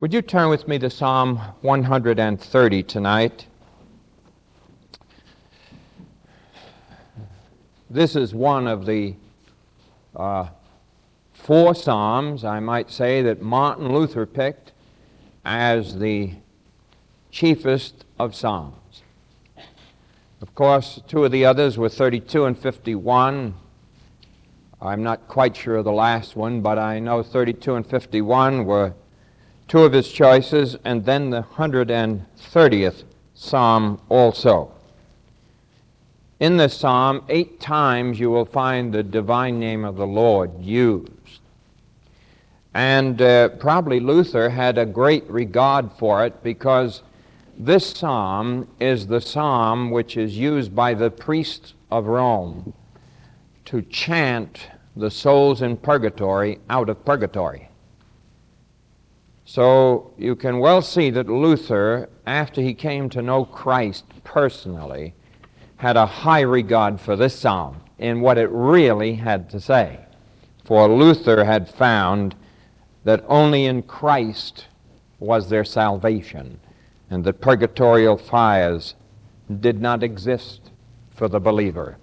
Would you turn with me to Psalm 130 tonight? This is one of the uh, four Psalms, I might say, that Martin Luther picked as the chiefest of Psalms. Of course, two of the others were 32 and 51. I'm not quite sure of the last one, but I know 32 and 51 were two of his choices, and then the 130th psalm also. In this psalm, eight times you will find the divine name of the Lord used. And uh, probably Luther had a great regard for it because this psalm is the psalm which is used by the priests of Rome to chant the souls in purgatory out of purgatory. So you can well see that Luther, after he came to know Christ personally, had a high regard for this psalm in what it really had to say. For Luther had found that only in Christ was there salvation, and that purgatorial fires did not exist for the believer,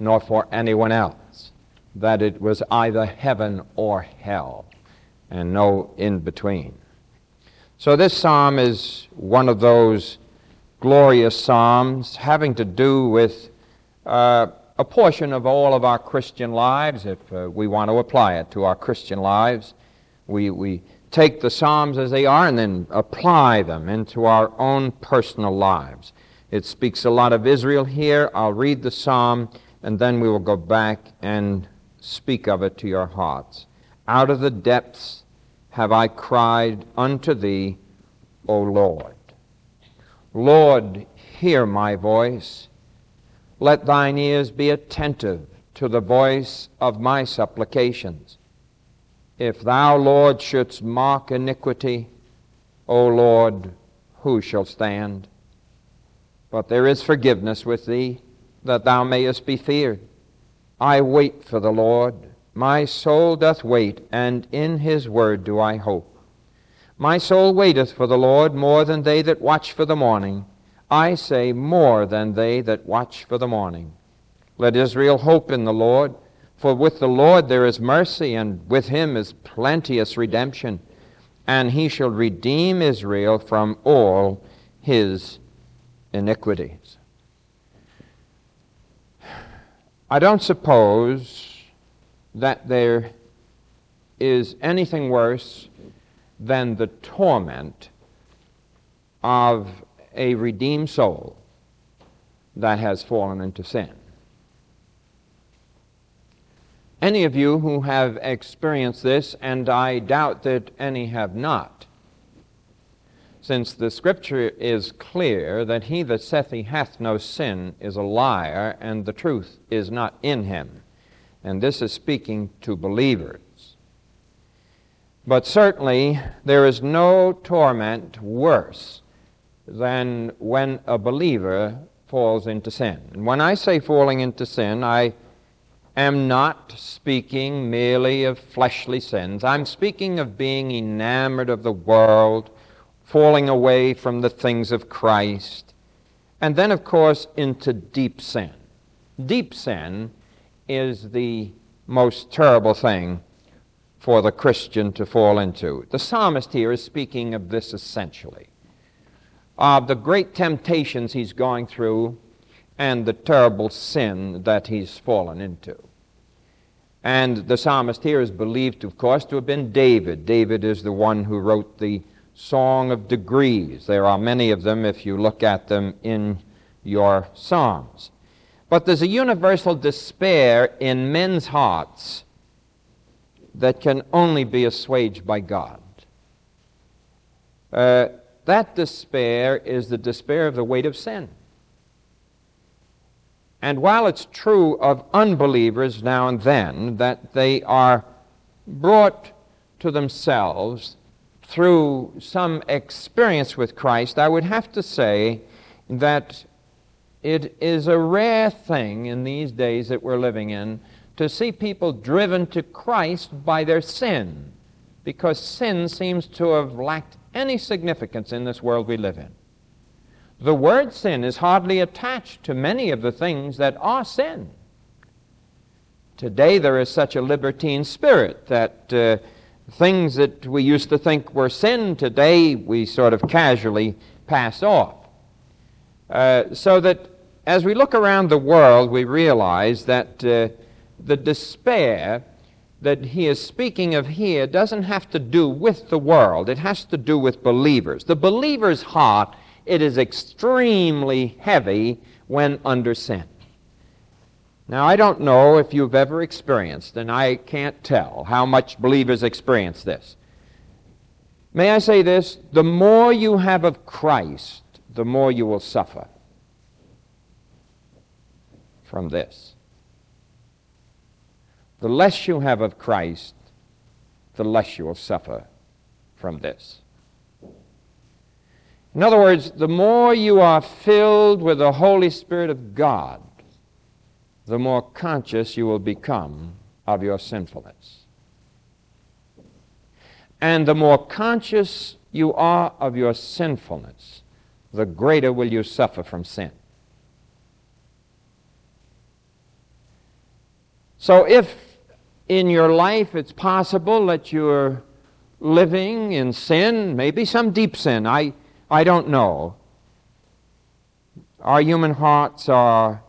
nor for anyone else, that it was either heaven or hell, and no in between. So this psalm is one of those glorious psalms having to do with uh, a portion of all of our Christian lives, if uh, we want to apply it to our Christian lives. We, we take the psalms as they are and then apply them into our own personal lives. It speaks a lot of Israel here. I'll read the psalm and then we will go back and speak of it to your hearts. Out of the depths have I cried unto thee, O Lord. Lord, hear my voice. Let thine ears be attentive to the voice of my supplications. If thou, Lord, shouldst mark iniquity, O Lord, who shall stand? But there is forgiveness with thee, that thou mayest be feared. I wait for the Lord. My soul doth wait, and in his word do I hope. My soul waiteth for the Lord more than they that watch for the morning. I say, more than they that watch for the morning. Let Israel hope in the Lord, for with the Lord there is mercy, and with him is plenteous redemption, and he shall redeem Israel from all his iniquities. I don't suppose that there is anything worse than the torment of a redeemed soul that has fallen into sin. Any of you who have experienced this, and I doubt that any have not, since the scripture is clear that he that saith he hath no sin is a liar, and the truth is not in him and this is speaking to believers. But certainly, there is no torment worse than when a believer falls into sin. And when I say falling into sin, I am not speaking merely of fleshly sins. I'm speaking of being enamored of the world, falling away from the things of Christ, and then, of course, into deep sin. Deep sin is the most terrible thing for the Christian to fall into. The psalmist here is speaking of this essentially of the great temptations he's going through and the terrible sin that he's fallen into. And the psalmist here is believed, of course, to have been David. David is the one who wrote the Song of Degrees. There are many of them if you look at them in your Psalms. But there's a universal despair in men's hearts that can only be assuaged by God. Uh, that despair is the despair of the weight of sin. And while it's true of unbelievers now and then that they are brought to themselves through some experience with Christ, I would have to say that it is a rare thing in these days that we're living in to see people driven to Christ by their sin, because sin seems to have lacked any significance in this world we live in. The word sin is hardly attached to many of the things that are sin. Today there is such a libertine spirit that uh, things that we used to think were sin today we sort of casually pass off. Uh, so that as we look around the world, we realize that uh, the despair that he is speaking of here doesn't have to do with the world, it has to do with believers. The believer's heart, it is extremely heavy when under sin. Now, I don't know if you've ever experienced, and I can't tell how much believers experience this. May I say this? The more you have of Christ, the more you will suffer from this. The less you have of Christ, the less you will suffer from this. In other words, the more you are filled with the Holy Spirit of God, the more conscious you will become of your sinfulness. And the more conscious you are of your sinfulness, the greater will you suffer from sin. So, if in your life it's possible that you're living in sin, maybe some deep sin, I, I don't know. Our human hearts are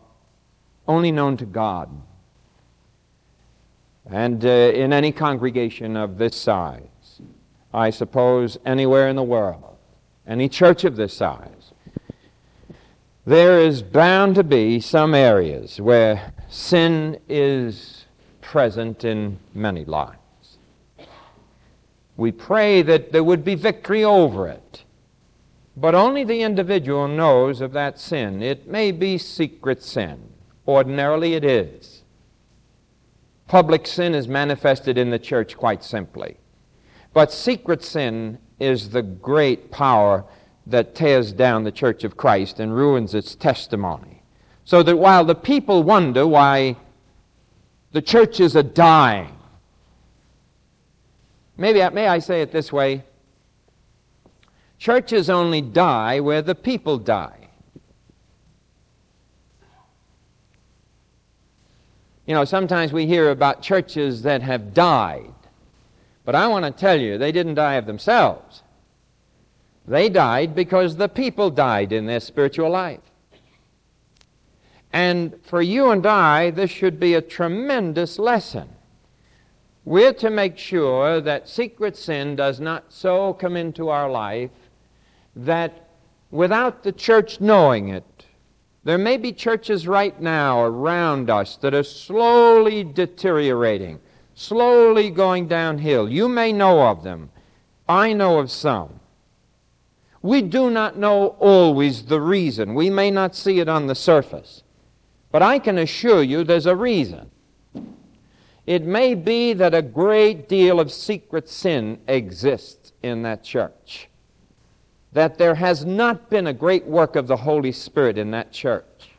only known to God. And uh, in any congregation of this size, I suppose anywhere in the world, any church of this size, there is bound to be some areas where sin is present in many lives. We pray that there would be victory over it. But only the individual knows of that sin. It may be secret sin. Ordinarily, it is. Public sin is manifested in the church quite simply. But secret sin is the great power that tears down the church of Christ and ruins its testimony. So that while the people wonder why the churches are dying, maybe may I say it this way? Churches only die where the people die. You know, sometimes we hear about churches that have died. But I want to tell you, they didn't die of themselves. They died because the people died in their spiritual life. And for you and I, this should be a tremendous lesson. We're to make sure that secret sin does not so come into our life that without the church knowing it, there may be churches right now around us that are slowly deteriorating, slowly going downhill. You may know of them. I know of some. We do not know always the reason. We may not see it on the surface. But I can assure you there's a reason. It may be that a great deal of secret sin exists in that church. That there has not been a great work of the Holy Spirit in that church.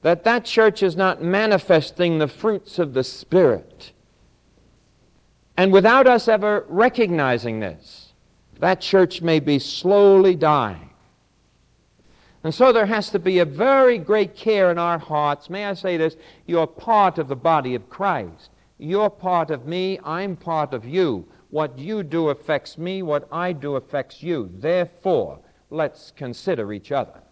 That that church is not manifesting the fruits of the Spirit. And without us ever recognizing this, that church may be slowly dying. And so there has to be a very great care in our hearts. May I say this? You're part of the body of Christ. You're part of me. I'm part of you. What you do affects me. What I do affects you. Therefore, let's consider each other.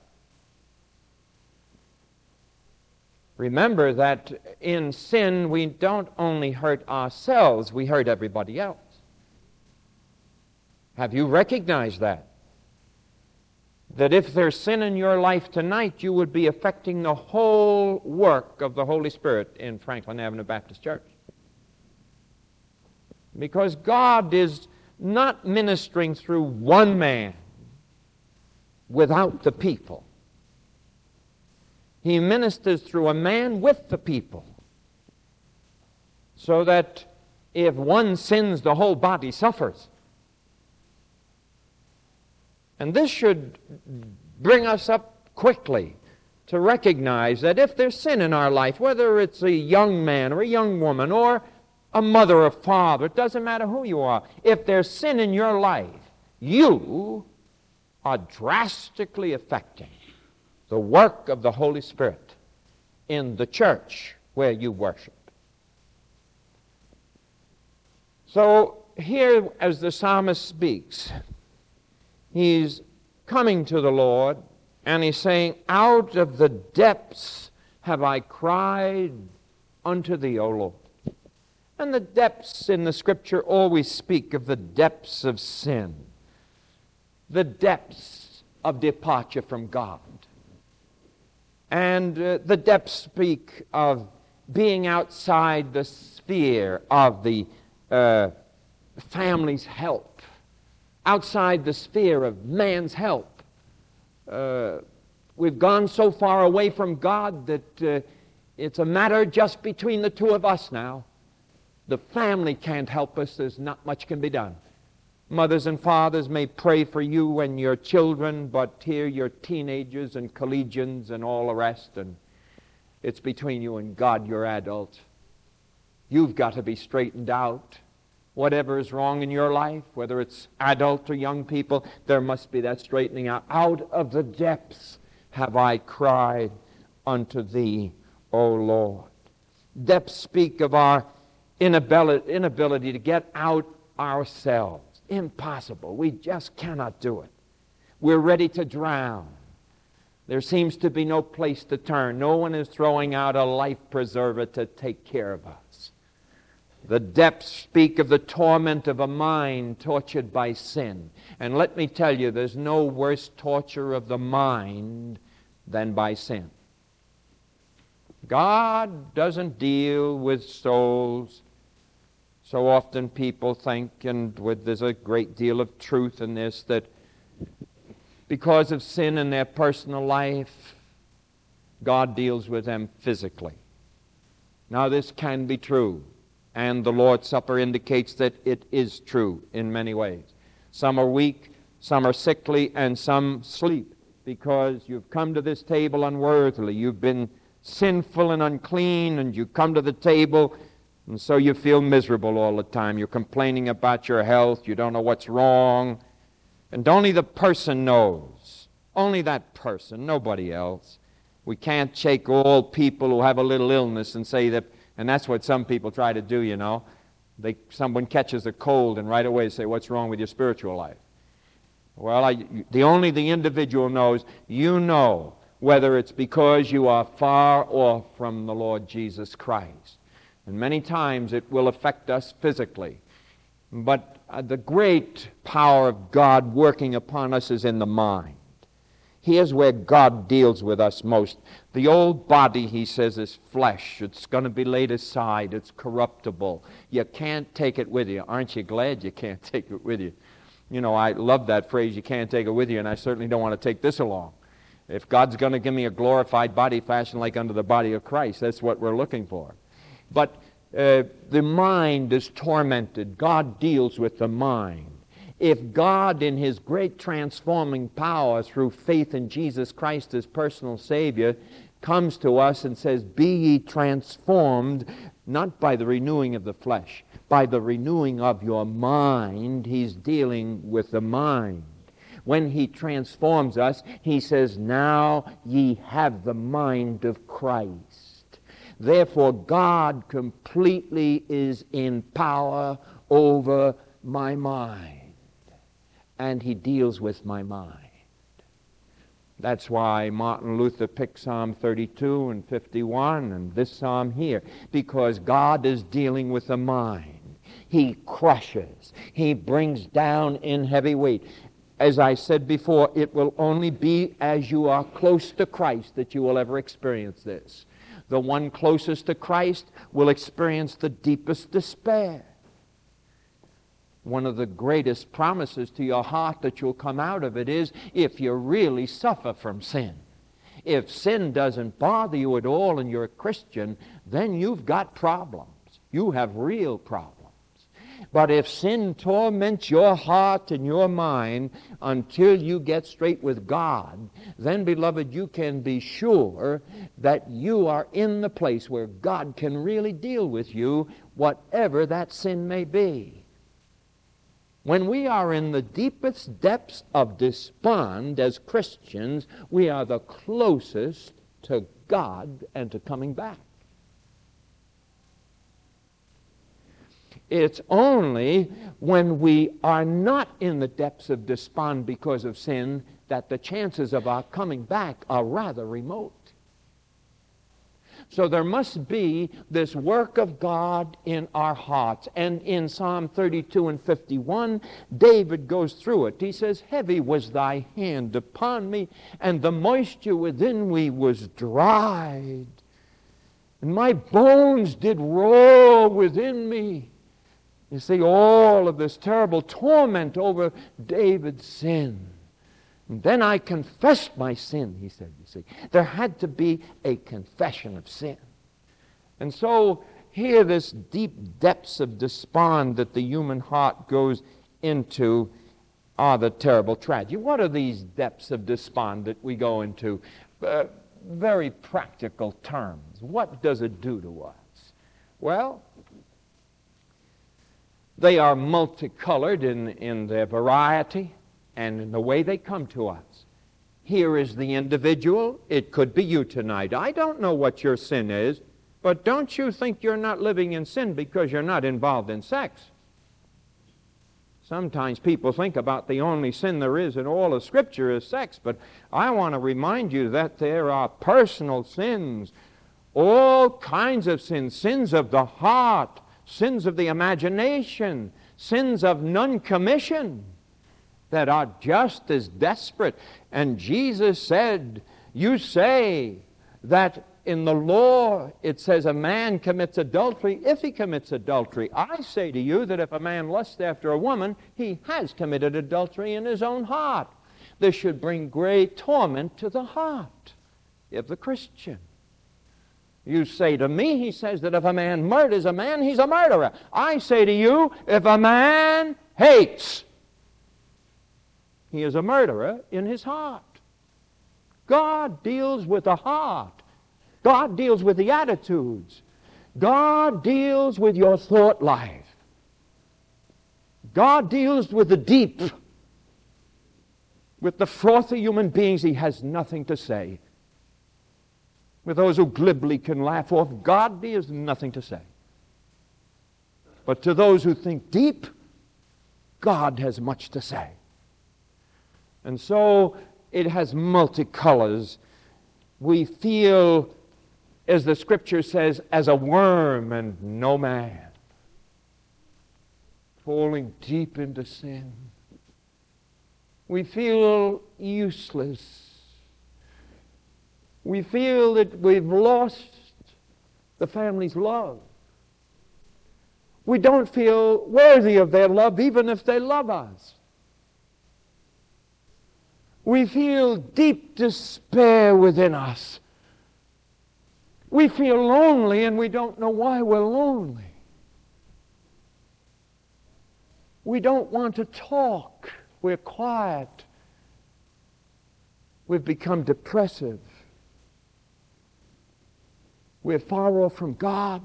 Remember that in sin, we don't only hurt ourselves, we hurt everybody else. Have you recognized that? That if there's sin in your life tonight, you would be affecting the whole work of the Holy Spirit in Franklin Avenue Baptist Church. Because God is not ministering through one man without the people. He ministers through a man with the people. So that if one sins, the whole body suffers. And this should bring us up quickly to recognize that if there's sin in our life, whether it's a young man or a young woman or a mother or father, it doesn't matter who you are, if there's sin in your life, you are drastically affecting the work of the Holy Spirit in the church where you worship. So, here, as the psalmist speaks, he's coming to the Lord and he's saying, Out of the depths have I cried unto thee, O Lord. And the depths in the scripture always speak of the depths of sin, the depths of departure from God. And uh, the depths speak of being outside the sphere of the uh, family's help, outside the sphere of man's help. Uh, we've gone so far away from God that uh, it's a matter just between the two of us now. The family can't help us, there's not much can be done. Mothers and fathers may pray for you and your children, but here you're teenagers and collegians and all the rest, and it's between you and God, you're adult. You've got to be straightened out. Whatever is wrong in your life, whether it's adult or young people, there must be that straightening out. Out of the depths have I cried unto thee, O Lord. Depths speak of our inability, inability to get out ourselves. Impossible. We just cannot do it. We're ready to drown. There seems to be no place to turn. No one is throwing out a life preserver to take care of us. The depths speak of the torment of a mind tortured by sin. And let me tell you, there's no worse torture of the mind than by sin. God doesn't deal with souls. So often people think, and with, there's a great deal of truth in this, that because of sin in their personal life, God deals with them physically. Now, this can be true. And the Lord's Supper indicates that it is true in many ways. Some are weak, some are sickly, and some sleep because you've come to this table unworthily. You've been sinful and unclean, and you come to the table, and so you feel miserable all the time. You're complaining about your health, you don't know what's wrong, and only the person knows. Only that person, nobody else. We can't take all people who have a little illness and say that and that's what some people try to do, you know. They, someone catches a cold and right away say, What's wrong with your spiritual life? Well, I, the only the individual knows, you know whether it's because you are far off from the Lord Jesus Christ. And many times it will affect us physically. But uh, the great power of God working upon us is in the mind. Here's where God deals with us most. The old body, he says, is flesh. It's going to be laid aside. It's corruptible. You can't take it with you. Aren't you glad you can't take it with you? You know, I love that phrase, you can't take it with you, and I certainly don't want to take this along. If God's going to give me a glorified body fashioned like unto the body of Christ, that's what we're looking for. But uh, the mind is tormented. God deals with the mind if God, in His great transforming power through faith in Jesus Christ as personal Savior, comes to us and says, Be ye transformed, not by the renewing of the flesh, by the renewing of your mind, He's dealing with the mind. When He transforms us, He says, Now ye have the mind of Christ. Therefore, God completely is in power over my mind and he deals with my mind. That's why Martin Luther picked Psalm 32 and 51 and this psalm here, because God is dealing with the mind. He crushes, He brings down in heavy weight. As I said before, it will only be as you are close to Christ that you will ever experience this. The one closest to Christ will experience the deepest despair one of the greatest promises to your heart that you'll come out of it is if you really suffer from sin. If sin doesn't bother you at all and you're a Christian, then you've got problems. You have real problems. But if sin torments your heart and your mind until you get straight with God, then, beloved, you can be sure that you are in the place where God can really deal with you, whatever that sin may be. When we are in the deepest depths of despond as Christians, we are the closest to God and to coming back. It's only when we are not in the depths of despond because of sin that the chances of our coming back are rather remote. So there must be this work of God in our hearts. And in Psalm 32 and 51, David goes through it. He says, Heavy was thy hand upon me, and the moisture within me was dried. And my bones did roll within me. You see, all of this terrible torment over David's sin. Then I confessed my sin, he said, you see. There had to be a confession of sin. And so here, this deep depths of despond that the human heart goes into are the terrible tragedy. What are these depths of despond that we go into? Uh, very practical terms. What does it do to us? Well, they are multicolored in, in their variety and in the way they come to us. Here is the individual. It could be you tonight. I don't know what your sin is, but don't you think you're not living in sin because you're not involved in sex. Sometimes people think about the only sin there is in all of Scripture is sex, but I want to remind you that there are personal sins, all kinds of sins, sins of the heart, sins of the imagination, sins of non commission that are just as desperate. And Jesus said, You say that in the law it says a man commits adultery if he commits adultery. I say to you that if a man lusts after a woman, he has committed adultery in his own heart. This should bring great torment to the heart of the Christian. You say to me, he says that if a man murders a man, he's a murderer. I say to you, if a man hates, he is a murderer in his heart. God deals with the heart. God deals with the attitudes. God deals with your thought life. God deals with the deep. With the frothy human beings, he has nothing to say with those who glibly can laugh off God, has nothing to say. But to those who think deep, God has much to say. And so it has multicolors. We feel, as the scripture says, as a worm and no man, falling deep into sin. We feel useless we feel that we've lost the family's love. We don't feel worthy of their love even if they love us. We feel deep despair within us. We feel lonely and we don't know why we're lonely. We don't want to talk. We're quiet. We've become depressive. We're far off from God.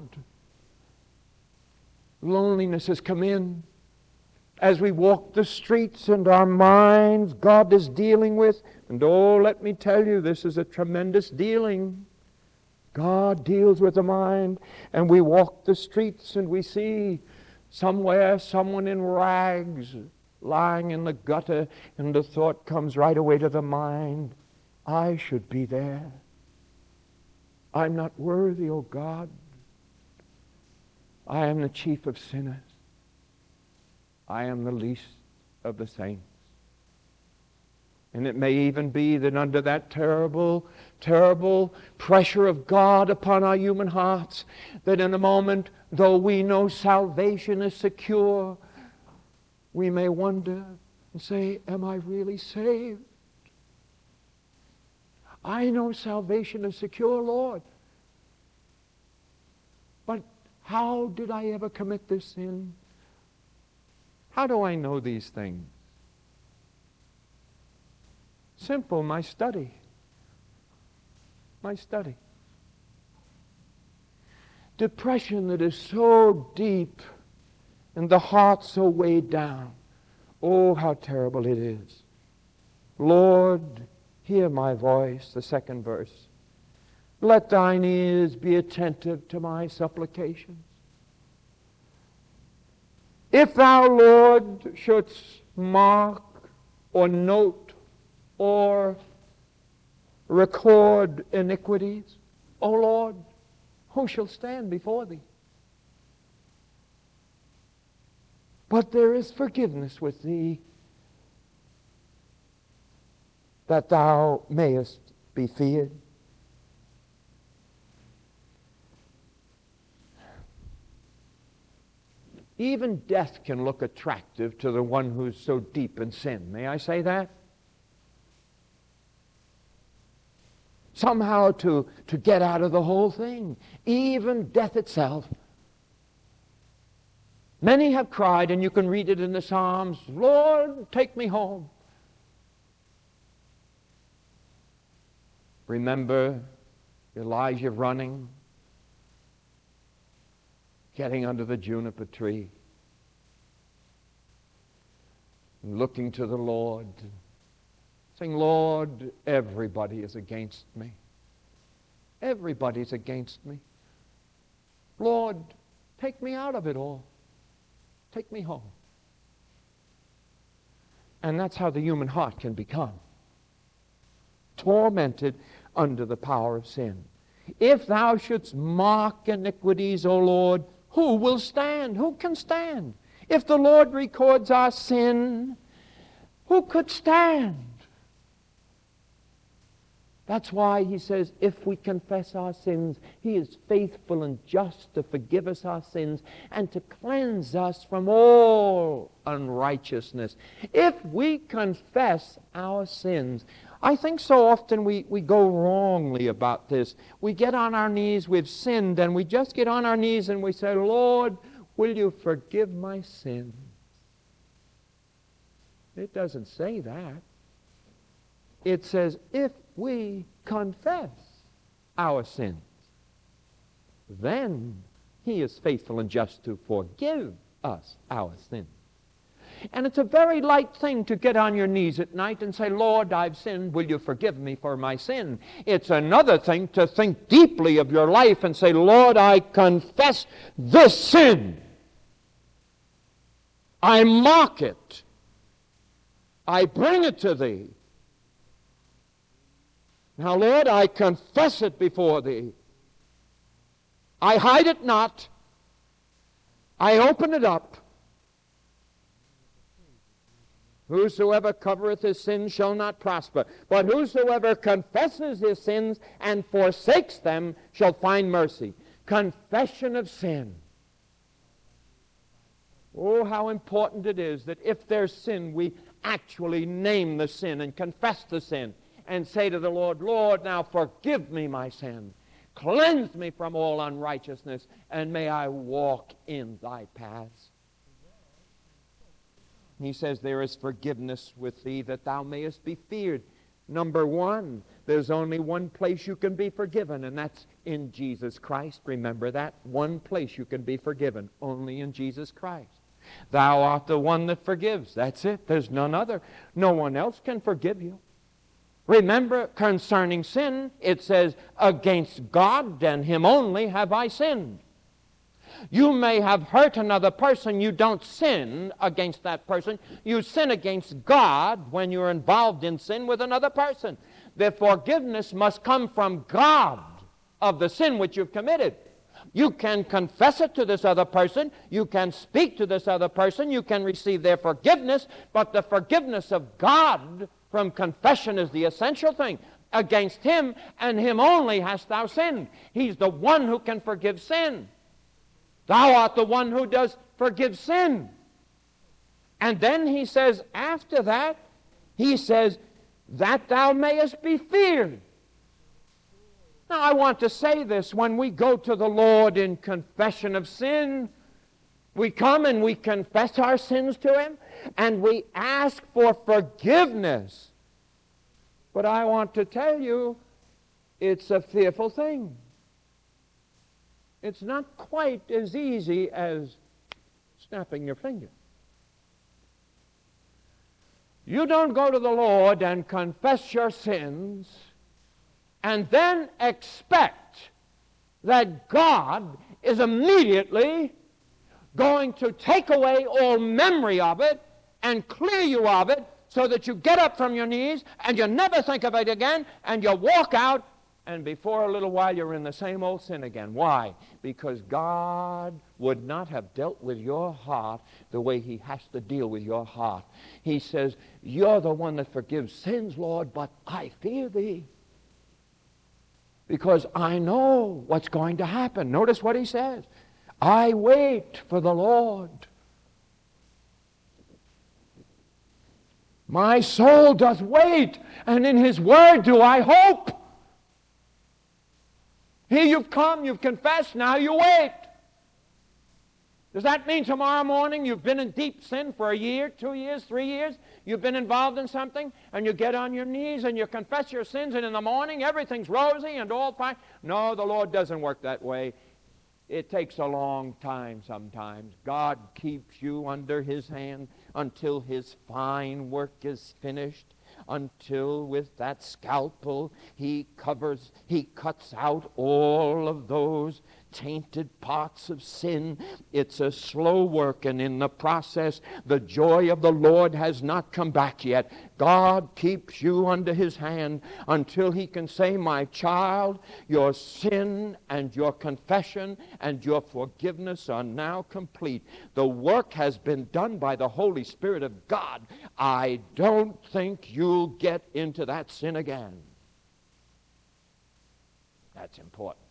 Loneliness has come in. As we walk the streets and our minds, God is dealing with. And oh, let me tell you, this is a tremendous dealing. God deals with the mind. And we walk the streets and we see somewhere someone in rags lying in the gutter, and the thought comes right away to the mind I should be there. I'm not worthy, O God. I am the chief of sinners. I am the least of the saints. And it may even be that under that terrible, terrible pressure of God upon our human hearts, that in a moment, though we know salvation is secure, we may wonder and say, Am I really saved? I know salvation is secure, Lord. But how did I ever commit this sin? How do I know these things? Simple, my study. My study. Depression that is so deep and the heart so weighed down Oh, how terrible it is. Lord, hear my voice, the second verse. Let thine ears be attentive to my supplications. If thou, Lord, shouldst mark or note or record iniquities, O Lord, who shall stand before thee? But there is forgiveness with thee, that thou mayest be feared. Even death can look attractive to the one who's so deep in sin. May I say that? Somehow to, to get out of the whole thing. Even death itself. Many have cried, and you can read it in the Psalms Lord, take me home. Remember Elijah running getting under the juniper tree, and looking to the Lord, saying, Lord, everybody is against me. Everybody's against me. Lord, take me out of it all. Take me home. And that's how the human heart can become tormented under the power of sin. If thou shouldst mark iniquities, O Lord, who will stand? Who can stand? If the Lord records our sin, who could stand? That's why he says, if we confess our sins, he is faithful and just to forgive us our sins and to cleanse us from all unrighteousness. If we confess our sins, I think so often we, we go wrongly about this. We get on our knees, we've sinned, and we just get on our knees and we say, Lord, will you forgive my sins? It doesn't say that. It says, if we confess our sins, then he is faithful and just to forgive us our sins. And it's a very light thing to get on your knees at night and say, Lord, I've sinned. Will you forgive me for my sin? It's another thing to think deeply of your life and say, Lord, I confess this sin. I mock it. I bring it to thee. Now, Lord, I confess it before thee. I hide it not. I open it up. Whosoever covereth his sins shall not prosper. But whosoever confesses his sins and forsakes them shall find mercy. Confession of sin. Oh, how important it is that if there's sin, we actually name the sin and confess the sin and say to the Lord, Lord, now forgive me my sin. Cleanse me from all unrighteousness, and may I walk in thy paths. He says, There is forgiveness with thee that thou mayest be feared. Number one, there's only one place you can be forgiven, and that's in Jesus Christ. Remember that? One place you can be forgiven, only in Jesus Christ. Thou art the one that forgives. That's it. There's none other. No one else can forgive you. Remember, concerning sin, it says, Against God and Him only have I sinned. You may have hurt another person. You don't sin against that person. You sin against God when you're involved in sin with another person. The forgiveness must come from God of the sin which you've committed. You can confess it to this other person. You can speak to this other person. You can receive their forgiveness. But the forgiveness of God from confession is the essential thing. Against Him and Him only hast thou sinned. He's the one who can forgive sin. Thou art the one who does forgive sin. And then he says, after that, he says, that thou mayest be feared. Now, I want to say this when we go to the Lord in confession of sin, we come and we confess our sins to Him and we ask for forgiveness. But I want to tell you, it's a fearful thing. It's not quite as easy as snapping your finger. You don't go to the Lord and confess your sins and then expect that God is immediately going to take away all memory of it and clear you of it so that you get up from your knees and you never think of it again and you walk out and before a little while you're in the same old sin again. Why? Because God would not have dealt with your heart the way He has to deal with your heart. He says, You're the one that forgives sins, Lord, but I fear Thee. Because I know what's going to happen. Notice what He says I wait for the Lord. My soul doth wait, and in His word do I hope. Here you've come, you've confessed, now you wait. Does that mean tomorrow morning you've been in deep sin for a year, two years, three years? You've been involved in something and you get on your knees and you confess your sins and in the morning everything's rosy and all fine? No, the Lord doesn't work that way. It takes a long time sometimes. God keeps you under His hand until His fine work is finished until with that scalpel he covers, he cuts out all of those tainted parts of sin. It's a slow work, and in the process, the joy of the Lord has not come back yet. God keeps you under his hand until he can say, My child, your sin and your confession and your forgiveness are now complete. The work has been done by the Holy Spirit of God. I don't think you'll get into that sin again. That's important.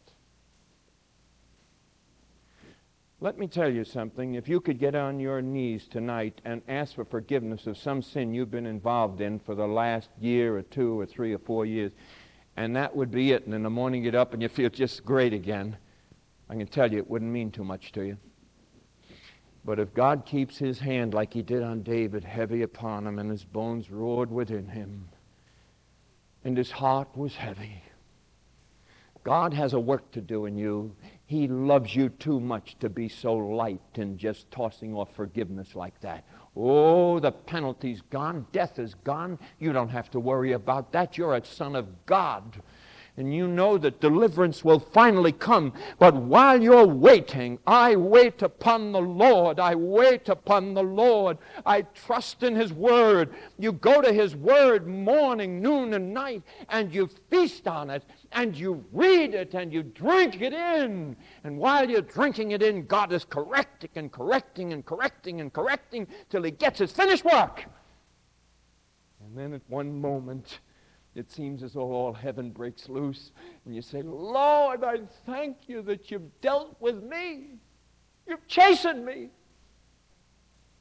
Let me tell you something. If you could get on your knees tonight and ask for forgiveness of some sin you've been involved in for the last year or two or three or four years, and that would be it, and in the morning you get up and you feel just great again, I can tell you it wouldn't mean too much to you. But if God keeps his hand like he did on David heavy upon him, and his bones roared within him, and his heart was heavy, God has a work to do in you. He loves you too much to be so light in just tossing off forgiveness like that. Oh, the penalty's gone. Death is gone. You don't have to worry about that. You're a son of God and you know that deliverance will finally come. But while you're waiting, I wait upon the Lord. I wait upon the Lord. I trust in His Word. You go to His Word morning, noon, and night, and you feast on it, and you read it, and you drink it in. And while you're drinking it in, God is correcting and correcting and correcting and correcting till He gets His finished work. And then at one moment, it seems as though all heaven breaks loose. And you say, Lord, I thank you that you've dealt with me. You've chastened me.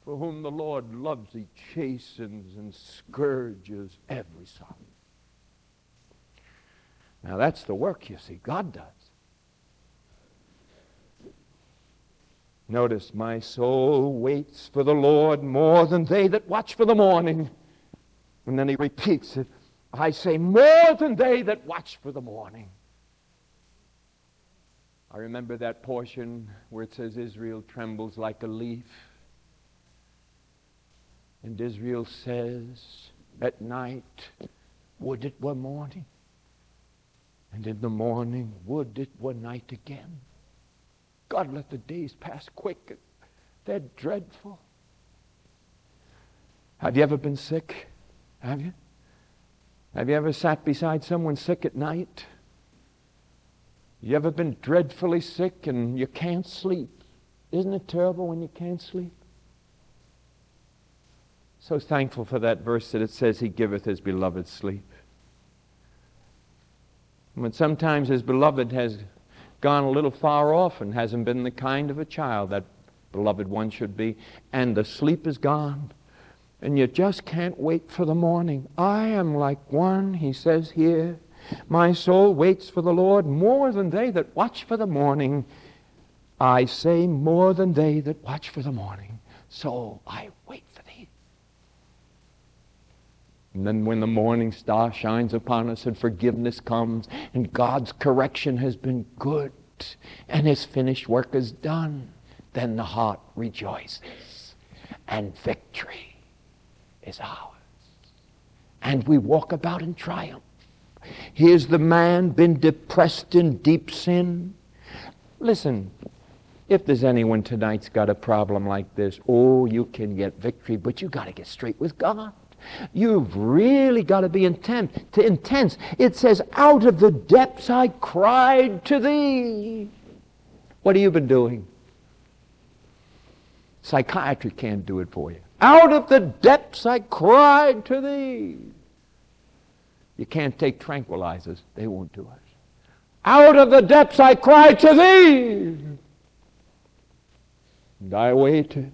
For whom the Lord loves, he chastens and scourges every son. Now that's the work, you see, God does. Notice, my soul waits for the Lord more than they that watch for the morning. And then he repeats it. I say, more than they that watch for the morning. I remember that portion where it says Israel trembles like a leaf. And Israel says, at night, would it were morning. And in the morning, would it were night again. God, let the days pass quick. They're dreadful. Have you ever been sick? Have you? Have you ever sat beside someone sick at night? You ever been dreadfully sick and you can't sleep? Isn't it terrible when you can't sleep? So thankful for that verse that it says, He giveth His beloved sleep. When sometimes His beloved has gone a little far off and hasn't been the kind of a child that beloved one should be, and the sleep is gone and you just can't wait for the morning. I am like one, he says here. My soul waits for the Lord more than they that watch for the morning. I say more than they that watch for the morning. So I wait for thee. And then when the morning star shines upon us and forgiveness comes and God's correction has been good and his finished work is done, then the heart rejoices and victory is ours. and we walk about in triumph. Here's the man been depressed in deep sin. Listen, if there's anyone tonight's got a problem like this, oh, you can get victory, but you got to get straight with God. You've really got to be intense. To intense. It says, "Out of the depths I cried to thee." What have you been doing? Psychiatry can't do it for you. Out of the depths I cried to thee. You can't take tranquilizers. They won't do it. Out of the depths I cried to thee. And I waited.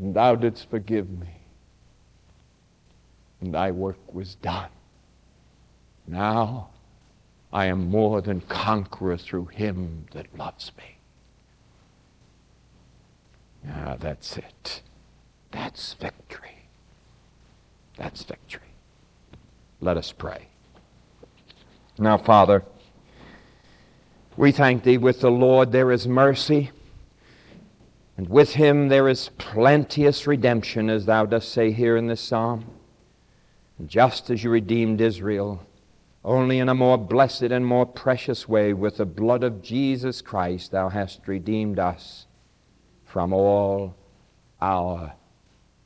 And thou didst forgive me. And thy work was done. Now I am more than conqueror through him that loves me. Ah, that's it. That's victory. That's victory. Let us pray. Now, Father, we thank Thee with the Lord there is mercy, and with Him there is plenteous redemption, as Thou dost say here in this psalm. And just as you redeemed Israel, only in a more blessed and more precious way, with the blood of Jesus Christ, Thou hast redeemed us from all our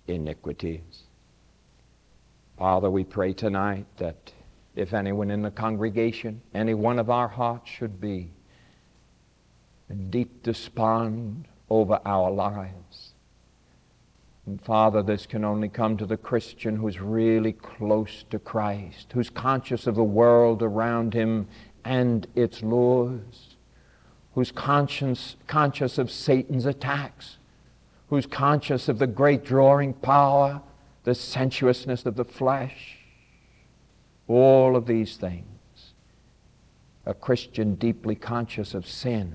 iniquities. Father, we pray tonight that if anyone in the congregation, any one of our hearts should be in deep despond over our lives. And Father, this can only come to the Christian who's really close to Christ, who's conscious of the world around him and its lures, who's conscious, conscious of Satan's attacks, who's conscious of the great drawing power the sensuousness of the flesh, all of these things. A Christian deeply conscious of sin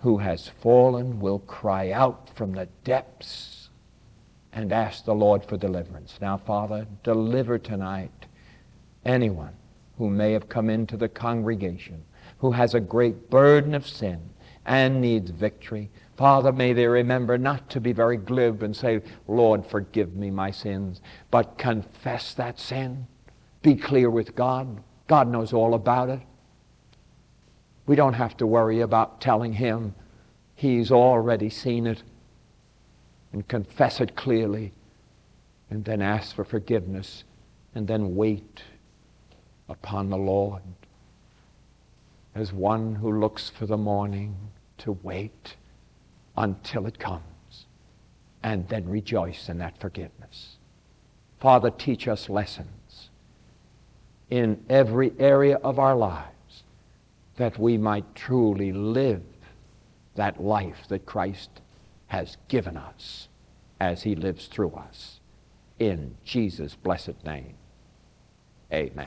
who has fallen will cry out from the depths and ask the Lord for deliverance. Now, Father, deliver tonight anyone who may have come into the congregation who has a great burden of sin and needs victory. Father, may they remember not to be very glib and say, Lord, forgive me my sins, but confess that sin. Be clear with God. God knows all about it. We don't have to worry about telling Him. He's already seen it. And confess it clearly. And then ask for forgiveness. And then wait upon the Lord as one who looks for the morning to wait until it comes and then rejoice in that forgiveness. Father, teach us lessons in every area of our lives that we might truly live that life that Christ has given us as he lives through us. In Jesus' blessed name, amen.